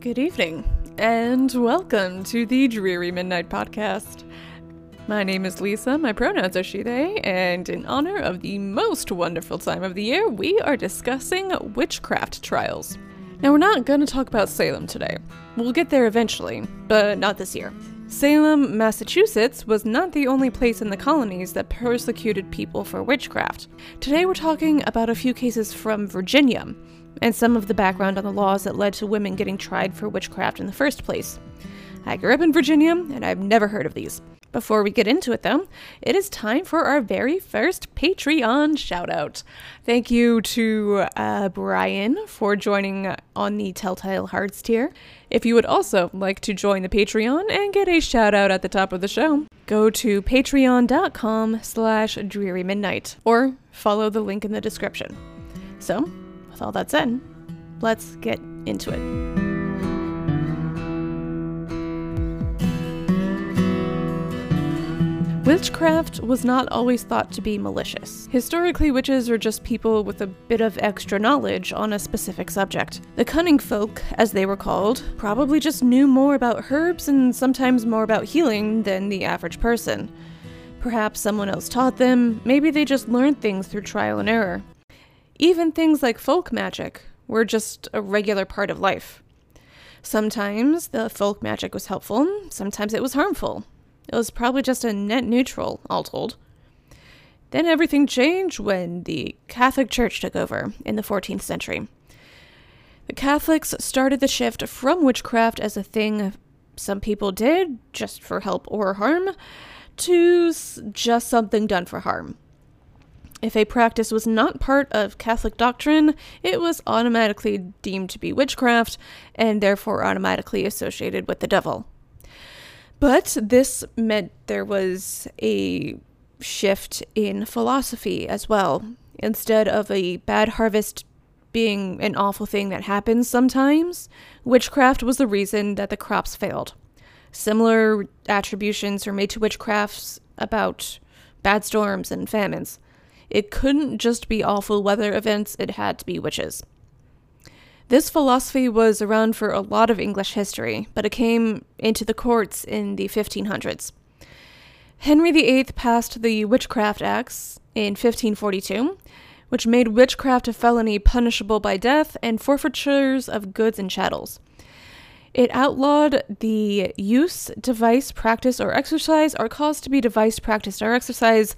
Good evening, and welcome to the Dreary Midnight Podcast. My name is Lisa, my pronouns are she, they, and in honor of the most wonderful time of the year, we are discussing witchcraft trials. Now, we're not going to talk about Salem today. We'll get there eventually, but not this year. Salem, Massachusetts was not the only place in the colonies that persecuted people for witchcraft. Today we're talking about a few cases from Virginia, and some of the background on the laws that led to women getting tried for witchcraft in the first place. I grew up in Virginia, and I've never heard of these. Before we get into it, though, it is time for our very first Patreon shout out. Thank you to uh, Brian for joining on the Telltale Hearts tier. If you would also like to join the Patreon and get a shout out at the top of the show, go to patreon.com slash dreary midnight or follow the link in the description. So, with all that said, let's get into it. Witchcraft was not always thought to be malicious. Historically, witches were just people with a bit of extra knowledge on a specific subject. The cunning folk, as they were called, probably just knew more about herbs and sometimes more about healing than the average person. Perhaps someone else taught them, maybe they just learned things through trial and error. Even things like folk magic were just a regular part of life. Sometimes the folk magic was helpful, sometimes it was harmful. It was probably just a net neutral, all told. Then everything changed when the Catholic Church took over in the 14th century. The Catholics started the shift from witchcraft as a thing some people did just for help or harm to just something done for harm. If a practice was not part of Catholic doctrine, it was automatically deemed to be witchcraft and therefore automatically associated with the devil. But this meant there was a shift in philosophy as well. Instead of a bad harvest being an awful thing that happens sometimes, witchcraft was the reason that the crops failed. Similar attributions are made to witchcrafts about bad storms and famines. It couldn't just be awful weather events, it had to be witches. This philosophy was around for a lot of English history, but it came into the courts in the 1500s. Henry VIII passed the Witchcraft Acts in 1542, which made witchcraft a felony punishable by death and forfeitures of goods and chattels. It outlawed the use, device, practice, or exercise, or cause to be device, practiced, or exercise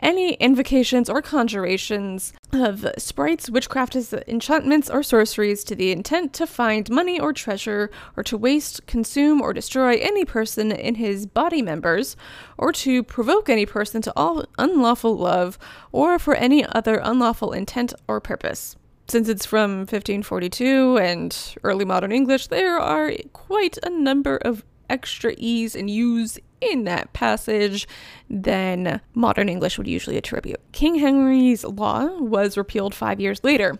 any invocations or conjurations of sprites, witchcraft, enchantments, or sorceries to the intent to find money or treasure, or to waste, consume, or destroy any person in his body members, or to provoke any person to all unlawful love, or for any other unlawful intent or purpose. Since it's from 1542 and early modern English, there are quite a number of extra E's and U's in that passage than modern English would usually attribute. King Henry's law was repealed five years later.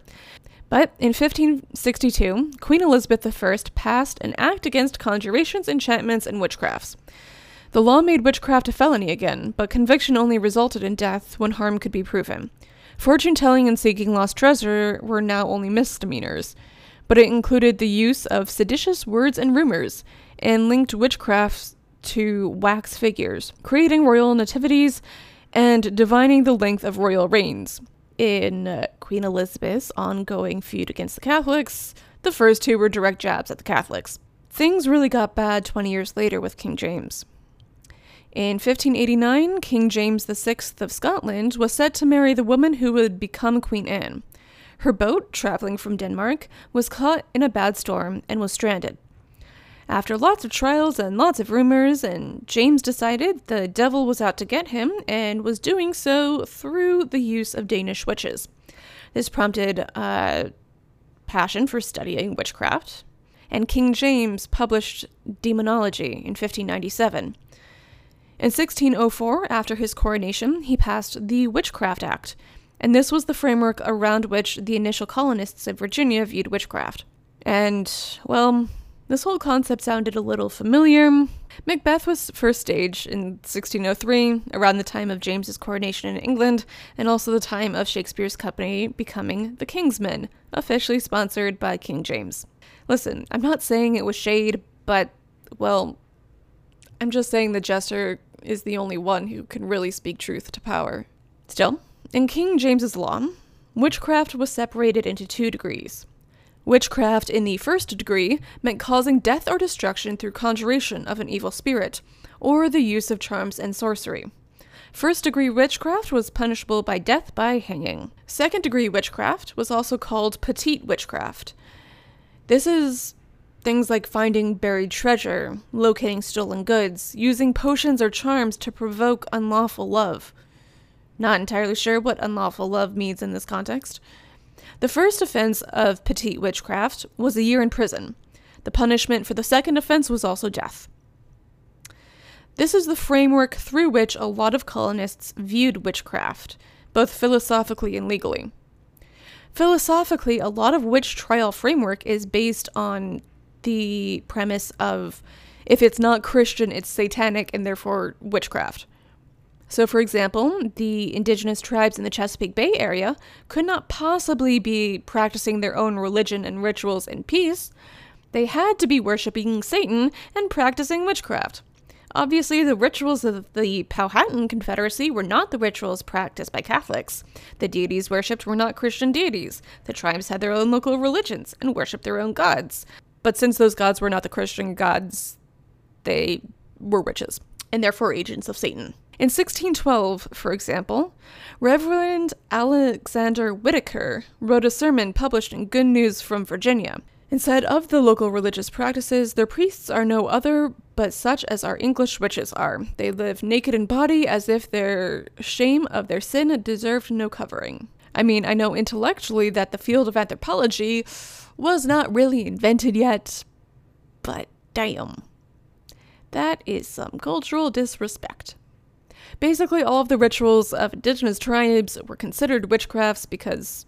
But in 1562, Queen Elizabeth I passed an act against conjurations, enchantments, and witchcrafts. The law made witchcraft a felony again, but conviction only resulted in death when harm could be proven. Fortune telling and seeking lost treasure were now only misdemeanors, but it included the use of seditious words and rumors, and linked witchcraft to wax figures, creating royal nativities, and divining the length of royal reigns. In uh, Queen Elizabeth's ongoing feud against the Catholics, the first two were direct jabs at the Catholics. Things really got bad 20 years later with King James. In 1589, King James VI of Scotland was said to marry the woman who would become Queen Anne. Her boat, traveling from Denmark, was caught in a bad storm and was stranded. After lots of trials and lots of rumors, and James decided the devil was out to get him and was doing so through the use of Danish witches. This prompted a passion for studying witchcraft, and King James published Daemonologie in 1597. In 1604, after his coronation, he passed the Witchcraft Act, and this was the framework around which the initial colonists of Virginia viewed witchcraft. And, well, this whole concept sounded a little familiar. Macbeth was first staged in 1603, around the time of James's coronation in England, and also the time of Shakespeare's company becoming the King's Men, officially sponsored by King James. Listen, I'm not saying it was shade, but, well, I'm just saying the jester is the only one who can really speak truth to power. Still, in King James's law, witchcraft was separated into two degrees. Witchcraft in the first degree meant causing death or destruction through conjuration of an evil spirit, or the use of charms and sorcery. First degree witchcraft was punishable by death by hanging. Second degree witchcraft was also called petite witchcraft. This is things like finding buried treasure, locating stolen goods, using potions or charms to provoke unlawful love. Not entirely sure what unlawful love means in this context. The first offense of petite witchcraft was a year in prison. The punishment for the second offense was also death. This is the framework through which a lot of colonists viewed witchcraft, both philosophically and legally. Philosophically, a lot of witch trial framework is based on the premise of if it's not Christian, it's satanic and therefore witchcraft. So, for example, the indigenous tribes in the Chesapeake Bay area could not possibly be practicing their own religion and rituals in peace. They had to be worshipping Satan and practicing witchcraft. Obviously, the rituals of the Powhatan Confederacy were not the rituals practiced by Catholics. The deities worshipped were not Christian deities. The tribes had their own local religions and worshipped their own gods. But since those gods were not the Christian gods, they were witches, and therefore agents of Satan. In 1612, for example, Reverend Alexander Whitaker wrote a sermon published in Good News from Virginia and said of the local religious practices, their priests are no other but such as our English witches are. They live naked in body as if their shame of their sin deserved no covering. I mean, I know intellectually that the field of anthropology was not really invented yet, but damn. That is some cultural disrespect. Basically, all of the rituals of indigenous tribes were considered witchcrafts because,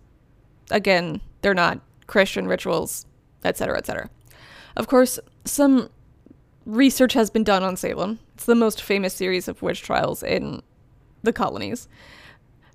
again, they're not Christian rituals etc., etc. Of course, some research has been done on Salem. It's the most famous series of witch trials in the colonies.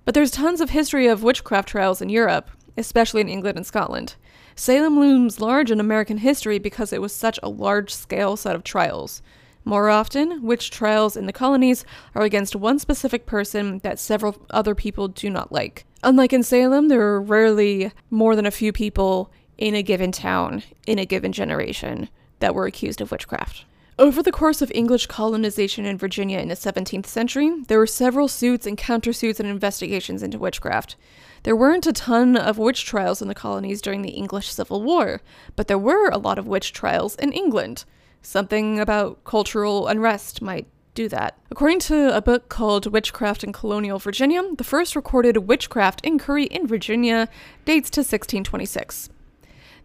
But there's tons of history of witchcraft trials in Europe, especially in England and Scotland. Salem looms large in American history because it was such a large scale set of trials. More often, witch trials in the colonies are against one specific person that several other people do not like. Unlike in Salem, there are rarely more than a few people in a given town in a given generation that were accused of witchcraft. Over the course of English colonization in Virginia in the 17th century, there were several suits and countersuits and investigations into witchcraft. There weren't a ton of witch trials in the colonies during the English Civil War, but there were a lot of witch trials in England. Something about cultural unrest might do that. According to a book called Witchcraft in Colonial Virginia, the first recorded witchcraft inquiry in Virginia dates to 1626.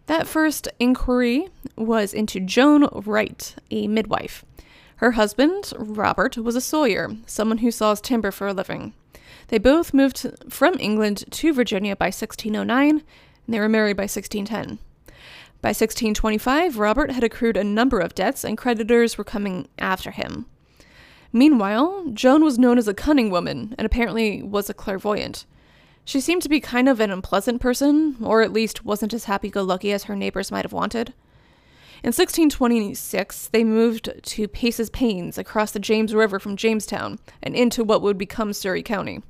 That first inquiry was into Joan Wright, a midwife. Her husband, Robert, was a sawyer, someone who saws timber for a living. They both moved from England to Virginia by 1609, and they were married by 1610. By 1625, Robert had accrued a number of debts, and creditors were coming after him. Meanwhile, Joan was known as a cunning woman and apparently was a clairvoyant. She seemed to be kind of an unpleasant person, or at least wasn't as happy go lucky as her neighbors might have wanted. In 1626, they moved to Pace's Paines across the James River from Jamestown and into what would become Surry County.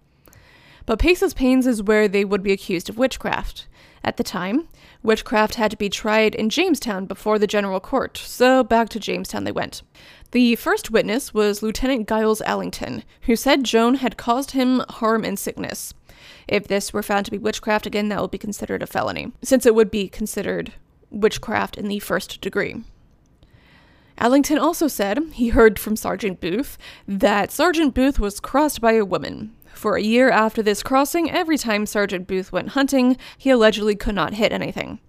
But Pace's Paines is where they would be accused of witchcraft. At the time, witchcraft had to be tried in Jamestown before the general court, so back to Jamestown they went. The first witness was Lieutenant Giles Allington, who said Joan had caused him harm and sickness. If this were found to be witchcraft, again, that would be considered a felony, since it would be considered witchcraft in the first degree. Allington also said he heard from Sergeant Booth that Sergeant Booth was crossed by a woman. For a year after this crossing, every time Sergeant Booth went hunting, he allegedly could not hit anything.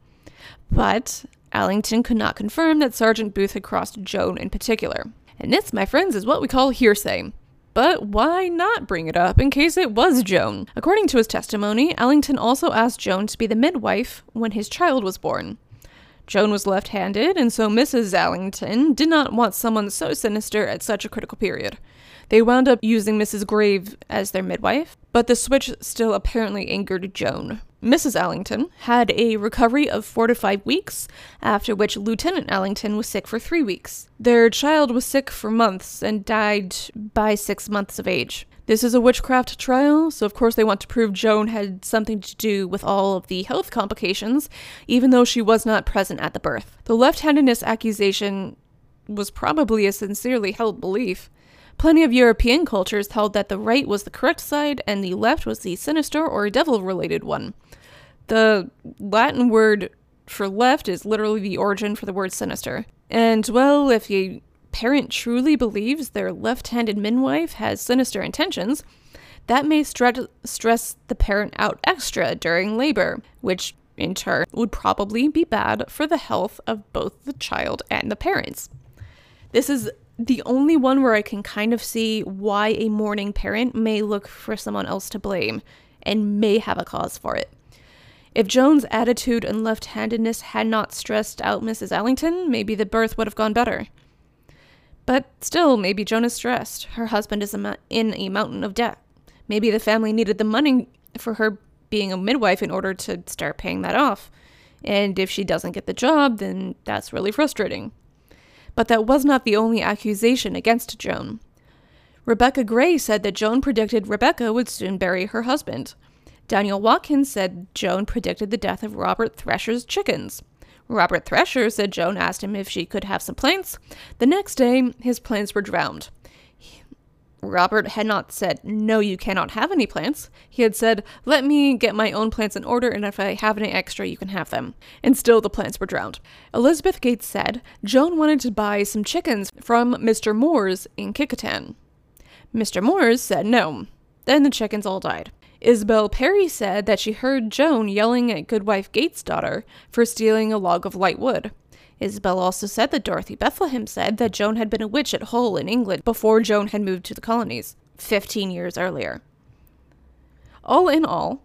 But Allington could not confirm that Sergeant Booth had crossed Joan in particular. And this, my friends, is what we call hearsay. But why not bring it up in case it was Joan? According to his testimony, Allington also asked Joan to be the midwife when his child was born. Joan was left handed, and so Mrs. Allington did not want someone so sinister at such a critical period. They wound up using Mrs. Grave as their midwife, but the switch still apparently angered Joan. Mrs. Allington had a recovery of four to five weeks, after which Lieutenant Allington was sick for three weeks. Their child was sick for months and died by six months of age. This is a witchcraft trial, so of course they want to prove Joan had something to do with all of the health complications, even though she was not present at the birth. The left handedness accusation was probably a sincerely held belief. Plenty of European cultures held that the right was the correct side and the left was the sinister or devil related one. The Latin word for left is literally the origin for the word sinister. And, well, if a parent truly believes their left handed midwife has sinister intentions, that may stre- stress the parent out extra during labor, which in turn would probably be bad for the health of both the child and the parents. This is the only one where I can kind of see why a mourning parent may look for someone else to blame and may have a cause for it. If Joan's attitude and left handedness had not stressed out Mrs. Allington, maybe the birth would have gone better. But still, maybe Joan is stressed. Her husband is in a mountain of debt. Maybe the family needed the money for her being a midwife in order to start paying that off. And if she doesn't get the job, then that's really frustrating. But that was not the only accusation against Joan. Rebecca Gray said that Joan predicted Rebecca would soon bury her husband. Daniel Watkins said Joan predicted the death of Robert Thresher's chickens. Robert Thresher said Joan asked him if she could have some plants. The next day, his plants were drowned. Robert had not said, No, you cannot have any plants. He had said, Let me get my own plants in order, and if I have any extra, you can have them. And still the plants were drowned. Elizabeth Gates said, Joan wanted to buy some chickens from Mr. Moore's in Kecoughtan. Mr. Moore's said no. Then the chickens all died. Isabel Perry said that she heard Joan yelling at Goodwife Gates' daughter for stealing a log of light wood. Isabel also said that Dorothy Bethlehem said that Joan had been a witch at Hull in England before Joan had moved to the colonies, 15 years earlier. All in all,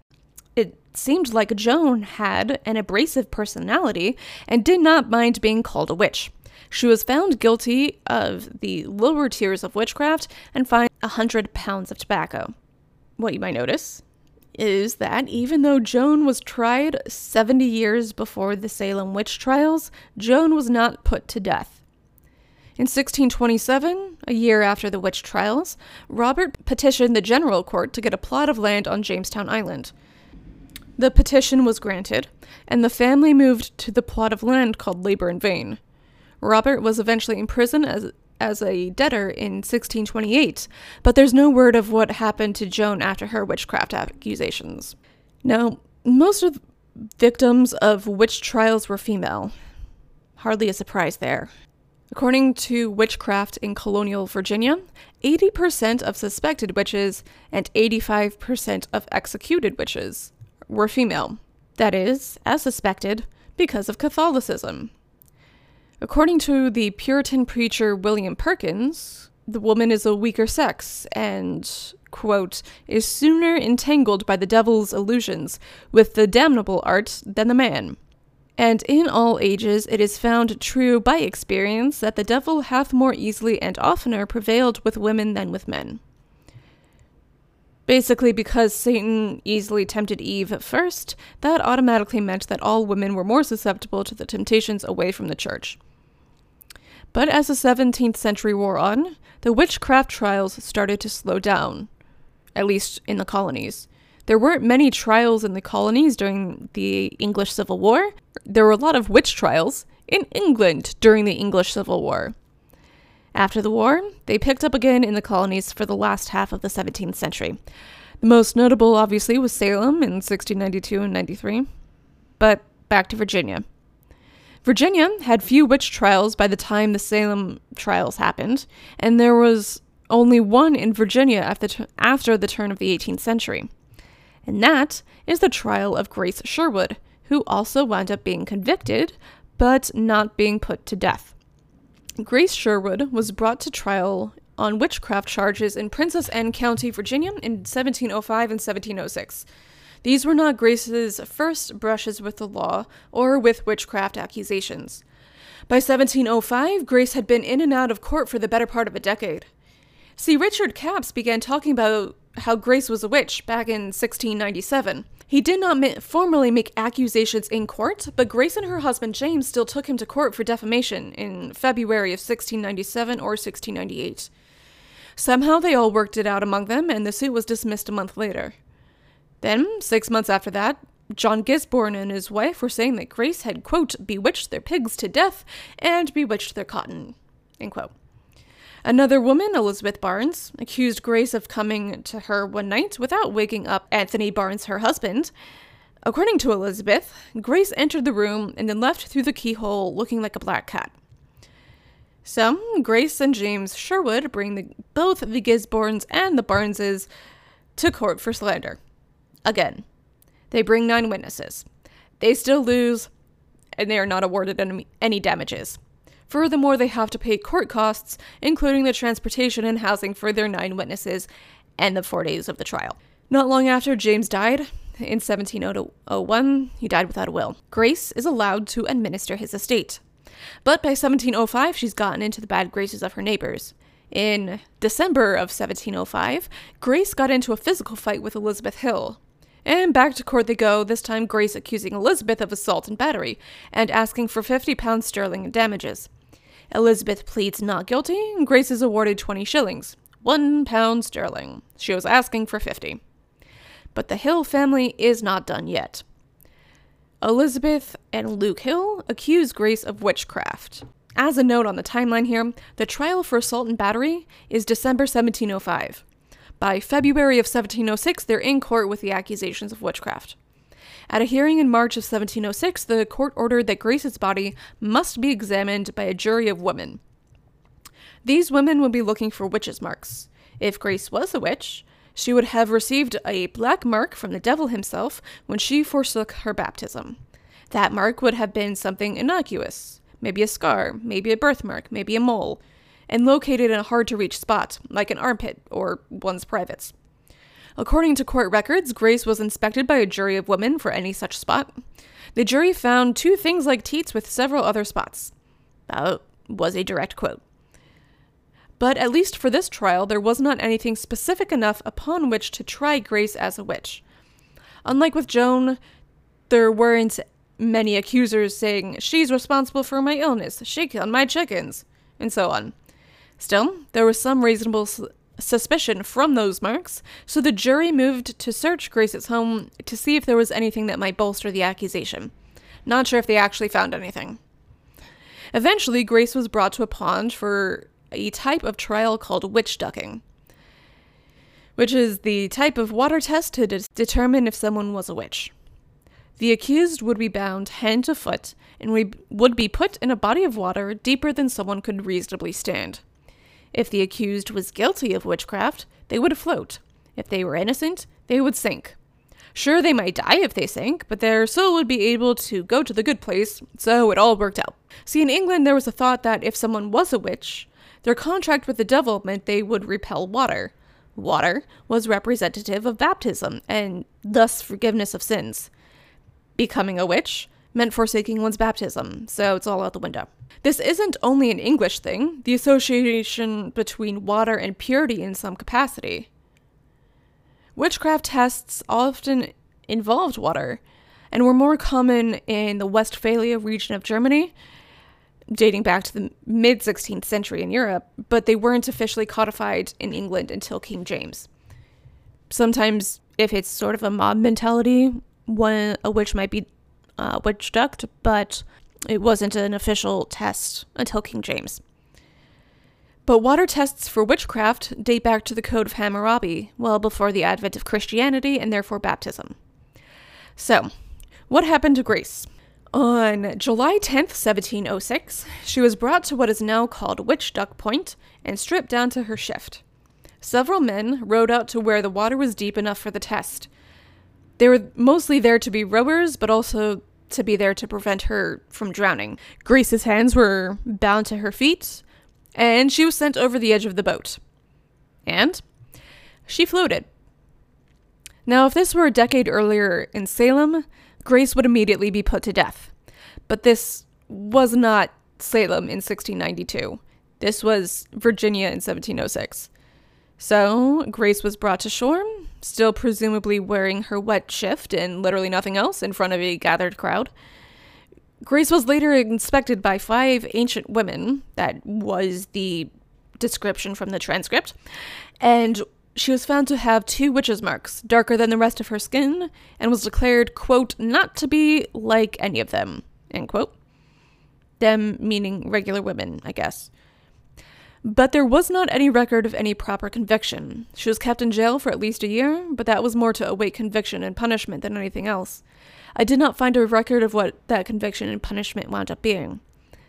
it seemed like Joan had an abrasive personality and did not mind being called a witch. She was found guilty of the lower tiers of witchcraft and fined a hundred pounds of tobacco. What you might notice is that even though Joan was tried 70 years before the Salem witch trials, Joan was not put to death. In 1627, a year after the witch trials, Robert petitioned the General Court to get a plot of land on Jamestown Island. The petition was granted, and the family moved to the plot of land called Labor in Vain. Robert was eventually imprisoned as as a debtor in 1628, but there's no word of what happened to Joan after her witchcraft accusations. Now, most of the victims of witch trials were female. Hardly a surprise there. According to Witchcraft in Colonial Virginia, 80% of suspected witches and 85% of executed witches were female. That is, as suspected, because of Catholicism. According to the Puritan preacher William Perkins, the woman is a weaker sex and, quote, is sooner entangled by the devil's illusions with the damnable art than the man. And in all ages it is found true by experience that the devil hath more easily and oftener prevailed with women than with men. Basically, because Satan easily tempted Eve at first, that automatically meant that all women were more susceptible to the temptations away from the church. But as the 17th century wore on, the witchcraft trials started to slow down, at least in the colonies. There weren't many trials in the colonies during the English Civil War. There were a lot of witch trials in England during the English Civil War. After the war, they picked up again in the colonies for the last half of the 17th century. The most notable, obviously, was Salem in 1692 and 93. But back to Virginia. Virginia had few witch trials by the time the Salem trials happened, and there was only one in Virginia after, t- after the turn of the 18th century. And that is the trial of Grace Sherwood, who also wound up being convicted, but not being put to death. Grace Sherwood was brought to trial on witchcraft charges in Princess Anne County, Virginia in 1705 and 1706. These were not Grace's first brushes with the law or with witchcraft accusations. By 1705, Grace had been in and out of court for the better part of a decade. See, Richard Capps began talking about how Grace was a witch back in 1697. He did not ma- formally make accusations in court, but Grace and her husband James still took him to court for defamation in February of 1697 or 1698. Somehow they all worked it out among them, and the suit was dismissed a month later. Then, six months after that, John Gisborne and his wife were saying that Grace had, quote, bewitched their pigs to death and bewitched their cotton, end quote. Another woman, Elizabeth Barnes, accused Grace of coming to her one night without waking up Anthony Barnes, her husband. According to Elizabeth, Grace entered the room and then left through the keyhole looking like a black cat. So, Grace and James Sherwood bring the, both the Gisbornes and the Barneses to court for slander. Again, they bring nine witnesses. They still lose, and they are not awarded any, damages. Furthermore, they have to pay court costs, including the transportation and housing for their nine witnesses and the four days of the trial. Not long after James died, in 1701, he died without a will. Grace is allowed to administer his estate. But by 1705, she's gotten into the bad graces of her neighbors. In December of 1705, Grace got into a physical fight with Elizabeth Hill, and back to court they go, this time Grace accusing Elizabeth of assault and battery, and asking for 50 pounds sterling in damages. Elizabeth pleads not guilty, and Grace is awarded 20 shillings, 1 pound sterling. She was asking for 50. But the Hill family is not done yet. Elizabeth and Luke Hill accuse Grace of witchcraft. As a note on the timeline here, the trial for assault and battery is December 1705. By February of 1706, they're in court with the accusations of witchcraft. At a hearing in March of 1706, the court ordered that Grace's body must be examined by a jury of women. These women would be looking for witches' marks. If Grace was a witch, she would have received a black mark from the devil himself when she forsook her baptism. That mark would have been something innocuous, maybe a scar, maybe a birthmark, maybe a mole, and located in a hard to reach spot, like an armpit or one's privates. According to court records, Grace was inspected by a jury of women for any such spot. The jury found two things like teats with several other spots. That was a direct quote. But at least for this trial, there was not anything specific enough upon which to try Grace as a witch. Unlike with Joan, there weren't many accusers saying, She's responsible for my illness, she killed my chickens, and so on. Still, there was some reasonable su- suspicion from those marks, so the jury moved to search Grace's home to see if there was anything that might bolster the accusation. Not sure if they actually found anything. Eventually, Grace was brought to a pond for a type of trial called witch ducking, which is the type of water test to de- determine if someone was a witch. The accused would be bound hand to foot and we would be put in a body of water deeper than someone could reasonably stand. If the accused was guilty of witchcraft, they would float. If they were innocent, they would sink. Sure, they might die if they sank, but their soul would be able to go to the good place, so it all worked out. See, in England, there was a thought that if someone was a witch, their contract with the devil meant they would repel water. Water was representative of baptism, and thus forgiveness of sins. Becoming a witch meant forsaking one's baptism, so it's all out the window. This isn't only an English thing, the association between water and purity in some capacity. Witchcraft tests often involved water and were more common in the Westphalia region of Germany, dating back to the mid 16th century in Europe, but they weren't officially codified in England until King James. Sometimes, if it's sort of a mob mentality, one, a witch might be uh, witch ducked, but it wasn't an official test until King James. But water tests for witchcraft date back to the Code of Hammurabi, well before the advent of Christianity and therefore baptism. So, what happened to Grace? On July 10th, 1706, she was brought to what is now called Witch Duck Point and stripped down to her shift. Several men rowed out to where the water was deep enough for the test. They were mostly there to be rowers, but also to be there to prevent her from drowning. Grace's hands were bound to her feet, and she was sent over the edge of the boat. And she floated. Now, if this were a decade earlier in Salem, Grace would immediately be put to death. But this was not Salem in 1692. This was Virginia in 1706. So, Grace was brought to shore, still presumably wearing her wet shift and literally nothing else in front of a gathered crowd. Grace was later inspected by five ancient women, that was the description from the transcript, and she was found to have two witches' marks, darker than the rest of her skin, and was declared, quote, not to be like any of them, end quote. Them meaning regular women, I guess. But there was not any record of any proper conviction. She was kept in jail for at least a year, but that was more to await conviction and punishment than anything else. I did not find a record of what that conviction and punishment wound up being.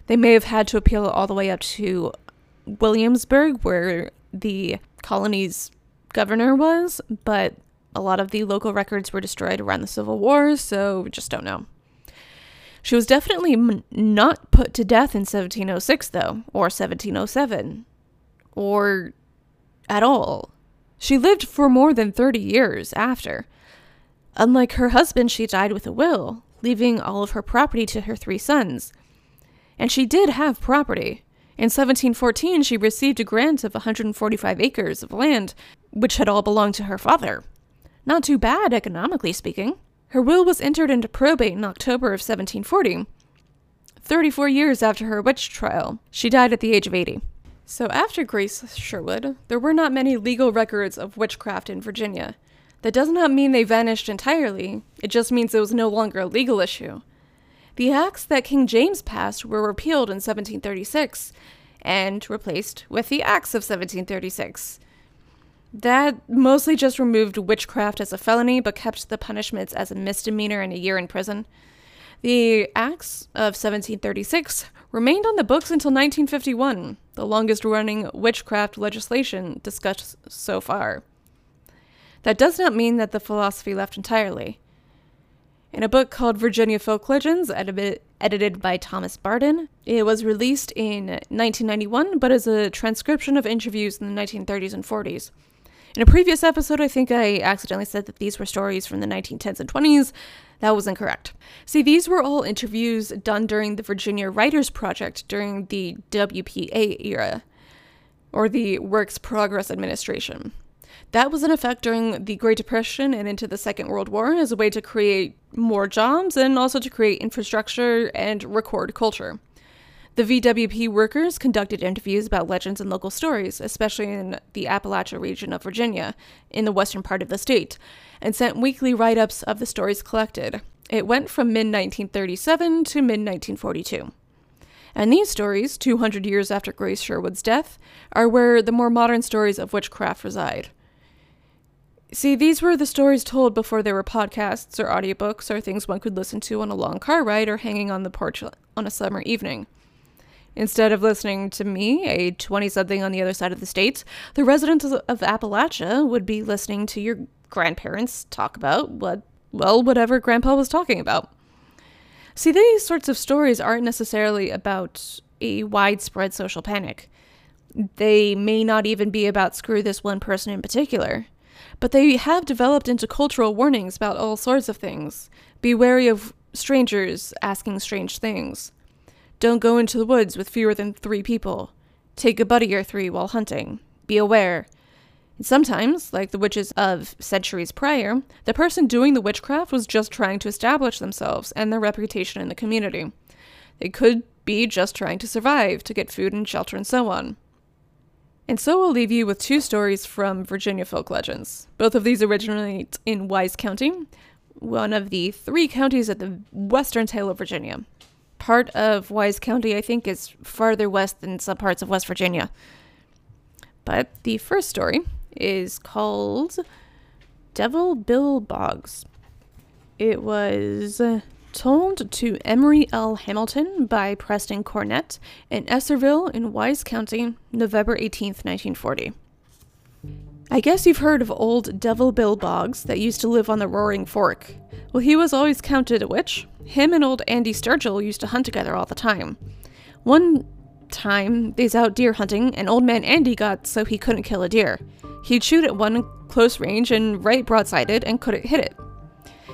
They may have had to appeal all the way up to Williamsburg, where the colony's governor was, but a lot of the local records were destroyed around the Civil War, so we just don't know. She was definitely m- not put to death in 1706, though, or 1707, or at all. She lived for more than 30 years after. Unlike her husband, she died with a will, leaving all of her property to her three sons. And she did have property. In 1714, she received a grant of 145 acres of land, which had all belonged to her father. Not too bad, economically speaking. Her will was entered into probate in October of 1740. 34 years after her witch trial, she died at the age of 80. So, after Grace Sherwood, there were not many legal records of witchcraft in Virginia. That does not mean they vanished entirely, it just means it was no longer a legal issue. The acts that King James passed were repealed in 1736 and replaced with the Acts of 1736. That mostly just removed witchcraft as a felony, but kept the punishments as a misdemeanor and a year in prison. The Acts of 1736 remained on the books until 1951, the longest running witchcraft legislation discussed so far. That does not mean that the philosophy left entirely. In a book called Virginia Folk Legends, edited by Thomas Barden, it was released in 1991, but as a transcription of interviews in the 1930s and 40s. In a previous episode, I think I accidentally said that these were stories from the 1910s and 20s. That was incorrect. See, these were all interviews done during the Virginia Writers Project during the WPA era, or the Works Progress Administration. That was in effect during the Great Depression and into the Second World War as a way to create more jobs and also to create infrastructure and record culture. The VWP workers conducted interviews about legends and local stories, especially in the Appalachia region of Virginia, in the western part of the state, and sent weekly write ups of the stories collected. It went from mid 1937 to mid 1942. And these stories, 200 years after Grace Sherwood's death, are where the more modern stories of witchcraft reside. See, these were the stories told before there were podcasts or audiobooks or things one could listen to on a long car ride or hanging on the porch on a summer evening. Instead of listening to me, a 20 something on the other side of the state, the residents of Appalachia would be listening to your grandparents talk about what, well, whatever grandpa was talking about. See, these sorts of stories aren't necessarily about a widespread social panic. They may not even be about screw this one person in particular, but they have developed into cultural warnings about all sorts of things. Be wary of strangers asking strange things. Don't go into the woods with fewer than three people. Take a buddy or three while hunting. Be aware. And sometimes, like the witches of centuries prior, the person doing the witchcraft was just trying to establish themselves and their reputation in the community. They could be just trying to survive, to get food and shelter and so on. And so we'll leave you with two stories from Virginia folk legends. Both of these originate in Wise County, one of the three counties at the western tail of Virginia part of Wise County, I think, is farther west than some parts of West Virginia. But the first story is called Devil Bill Boggs. It was uh, told to Emery L. Hamilton by Preston Cornett in Esserville in Wise County, November 18th, 1940. I guess you've heard of old Devil Bill Boggs that used to live on the Roaring Fork. Well, he was always counted a witch, him and old Andy Sturgill used to hunt together all the time. One time, they's out deer hunting, and old man Andy got so he couldn't kill a deer. He'd shoot at one close range and right broadsided and couldn't hit it.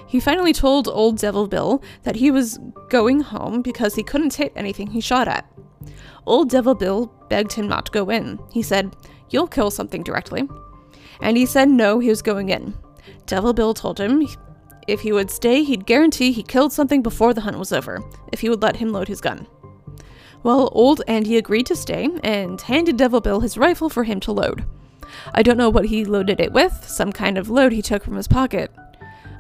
He finally told old Devil Bill that he was going home because he couldn't hit anything he shot at. Old Devil Bill begged him not to go in. He said, You'll kill something directly. And he said no, he was going in. Devil Bill told him if he would stay, he'd guarantee he killed something before the hunt was over, if he would let him load his gun. Well, old Andy agreed to stay and handed Devil Bill his rifle for him to load. I don't know what he loaded it with, some kind of load he took from his pocket.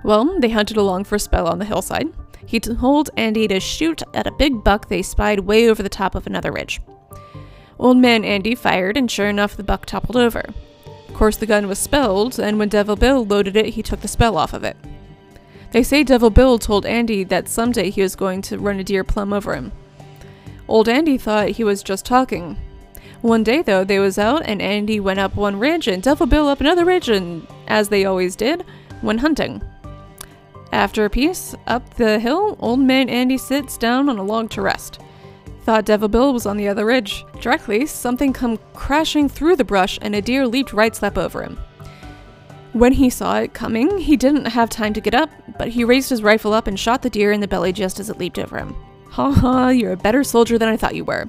Well, they hunted along for a spell on the hillside. He told Andy to shoot at a big buck they spied way over the top of another ridge. Old Man Andy fired, and sure enough, the buck toppled over. Course, the gun was spelled, and when Devil Bill loaded it, he took the spell off of it. They say Devil Bill told Andy that someday he was going to run a deer plumb over him. Old Andy thought he was just talking. One day, though, they was out, and Andy went up one ridge, and Devil Bill up another ridge, and as they always did, went hunting. After a piece, up the hill, Old Man Andy sits down on a log to rest. Thought Devil Bill was on the other ridge. Directly, something come crashing through the brush and a deer leaped right slap over him. When he saw it coming, he didn't have time to get up, but he raised his rifle up and shot the deer in the belly just as it leaped over him. Ha ha, you're a better soldier than I thought you were.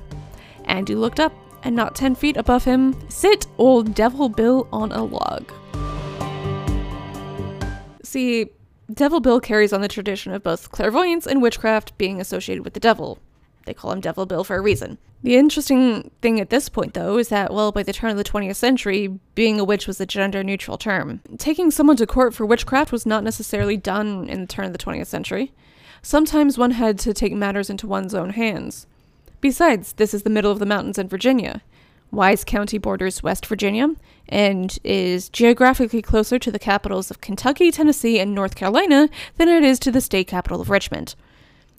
Andy looked up, and not ten feet above him, sit old Devil Bill on a log. See, Devil Bill carries on the tradition of both clairvoyance and witchcraft being associated with the devil, they call him Devil Bill for a reason. The interesting thing at this point, though, is that, well, by the turn of the 20th century, being a witch was a gender neutral term. Taking someone to court for witchcraft was not necessarily done in the turn of the 20th century. Sometimes one had to take matters into one's own hands. Besides, this is the middle of the mountains in Virginia. Wise County borders West Virginia and is geographically closer to the capitals of Kentucky, Tennessee, and North Carolina than it is to the state capital of Richmond.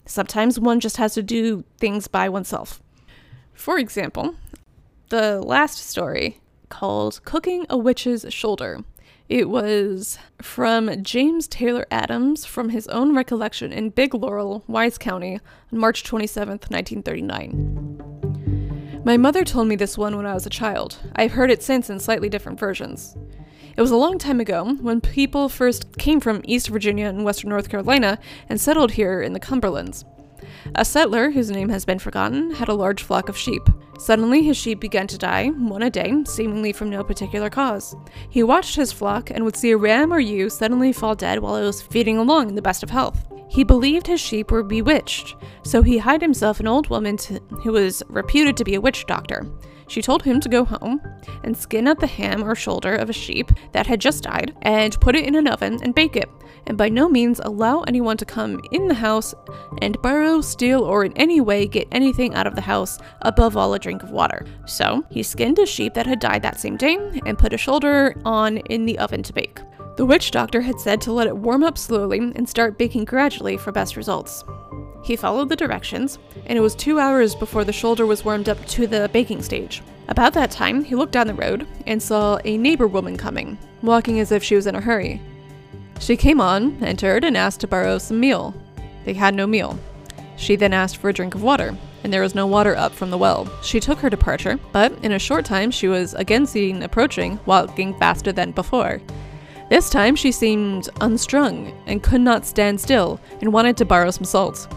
Sometimes one just has to do things by oneself. For example, the last story called Cooking a Witch's Shoulder. It was from James Taylor Adams from his own recollection in Big Laurel, Wise County, on March 27, 1939. My mother told me this one when I was a child. I've heard it since in slightly different versions. It was a long time ago when people first came from East Virginia and Western North Carolina and settled here in the Cumberlands. A settler, whose name has been forgotten, had a large flock of sheep. Suddenly, his sheep began to die, one a day, seemingly from no particular cause. He watched his flock and would see a ram or ewe suddenly fall dead while it was feeding along in the best of health. He believed his sheep were bewitched, so he hired himself an old woman to, who was reputed to be a witch doctor. She told him to go home and skin up the ham or shoulder of a sheep that had just died and put it in an oven and bake it, and by no means allow anyone to come in the house and borrow, steal, or in any way get anything out of the house, above all a drink of water. So he skinned a sheep that had died that same day and put a shoulder on in the oven to bake. The witch doctor had said to let it warm up slowly and start baking gradually for best results. He followed the directions, and it was two hours before the shoulder was warmed up to the baking stage. About that time, he looked down the road and saw a neighbor woman coming, walking as if she was in a hurry. She came on, entered, and asked to borrow some meal. They had no meal. She then asked for a drink of water, and there was no water up from the well. She took her departure, but in a short time she was again seen approaching, walking faster than before. This time she seemed unstrung and could not stand still and wanted to borrow some salt.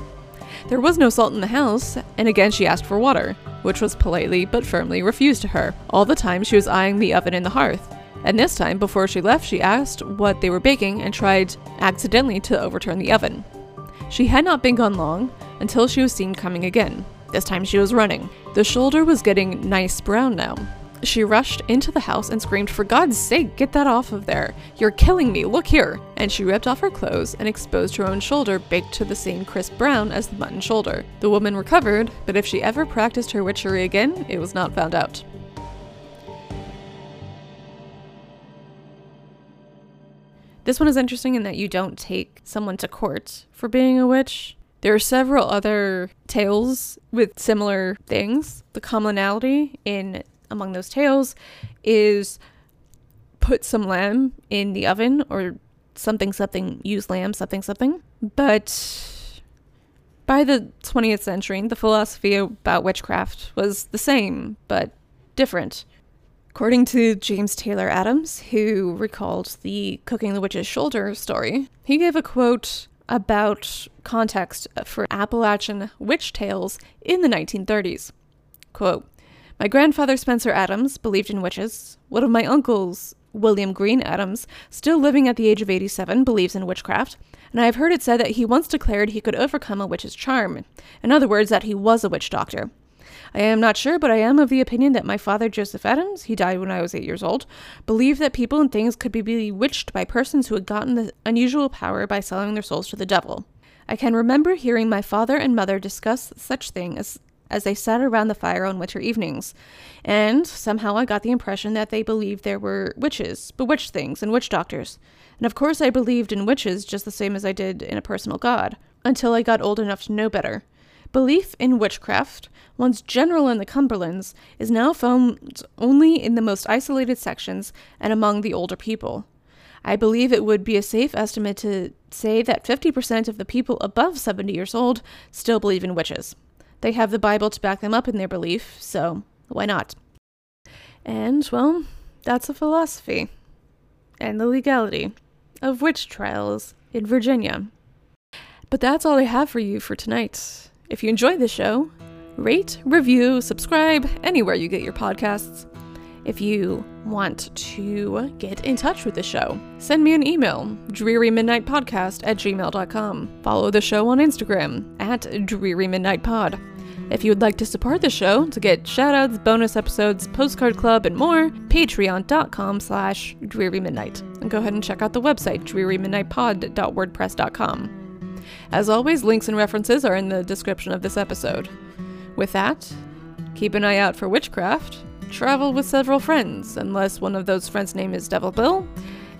There was no salt in the house, and again she asked for water, which was politely but firmly refused to her. All the time she was eyeing the oven and the hearth. And this time, before she left, she asked what they were baking and tried accidentally to overturn the oven. She had not been gone long until she was seen coming again. This time she was running. The shoulder was getting nice brown now, she rushed into the house and screamed, For God's sake, get that off of there! You're killing me, look here! And she ripped off her clothes and exposed her own shoulder, baked to the same crisp brown as the mutton shoulder. The woman recovered, but if she ever practiced her witchery again, it was not found out. This one is interesting in that you don't take someone to court for being a witch. There are several other tales with similar things. The commonality in among those tales is put some lamb in the oven or something something use lamb something something. But by the 20th century the philosophy about witchcraft was the same but different. According to james taylor adams who recalled the cooking the witch's shoulder story he gave a quote about context for appalachian witch tales in the 1930s quote my grandfather Spencer Adams believed in witches. One of my uncles William Green Adams, still living at the age of 87, believes in witchcraft, and I have heard it said that he once declared he could overcome a witch's charm. In other words, that he was a witch doctor. I am not sure, but I am of the opinion that my father, Joseph Adams, he died when I was eight years old, believed that people and things could be bewitched by persons who had gotten the unusual power by selling their souls to the devil. I can remember hearing my father and mother discuss such things as, as they sat around the fire on winter evenings, and somehow I got the impression that they believed there were witches, bewitched things, and witch doctors. And of course, I believed in witches just the same as I did in a personal god, until I got old enough to know better. Belief in witchcraft, once general in the Cumberlands, is now found only in the most isolated sections and among the older people. I believe it would be a safe estimate to say that 50% of the people above 70 years old still believe in witches. They have the Bible to back them up in their belief, so why not? And, well, that's a philosophy and the legality of witch trials in Virginia. But that's all I have for you for tonight. If you enjoyed the show, rate, review, subscribe anywhere you get your podcasts. If you want to get in touch with the show, send me an email, drearymidnightpodcast at gmail.com. Follow the show on Instagram at drearymidnightpod. If you would like to support the show to get shoutouts, bonus episodes, postcard club, and more, patreon.com slash drearymidnight. And go ahead and check out the website, drearymidnightpod.wordpress.com. As always, links and references are in the description of this episode. With that, keep an eye out for witchcraft, travel with several friends, unless one of those friends' name is Devil Bill,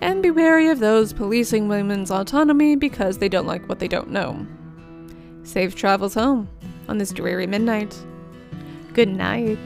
and be wary of those policing women's autonomy because they don't like what they don't know. Safe travels home on this dreary midnight. Good night.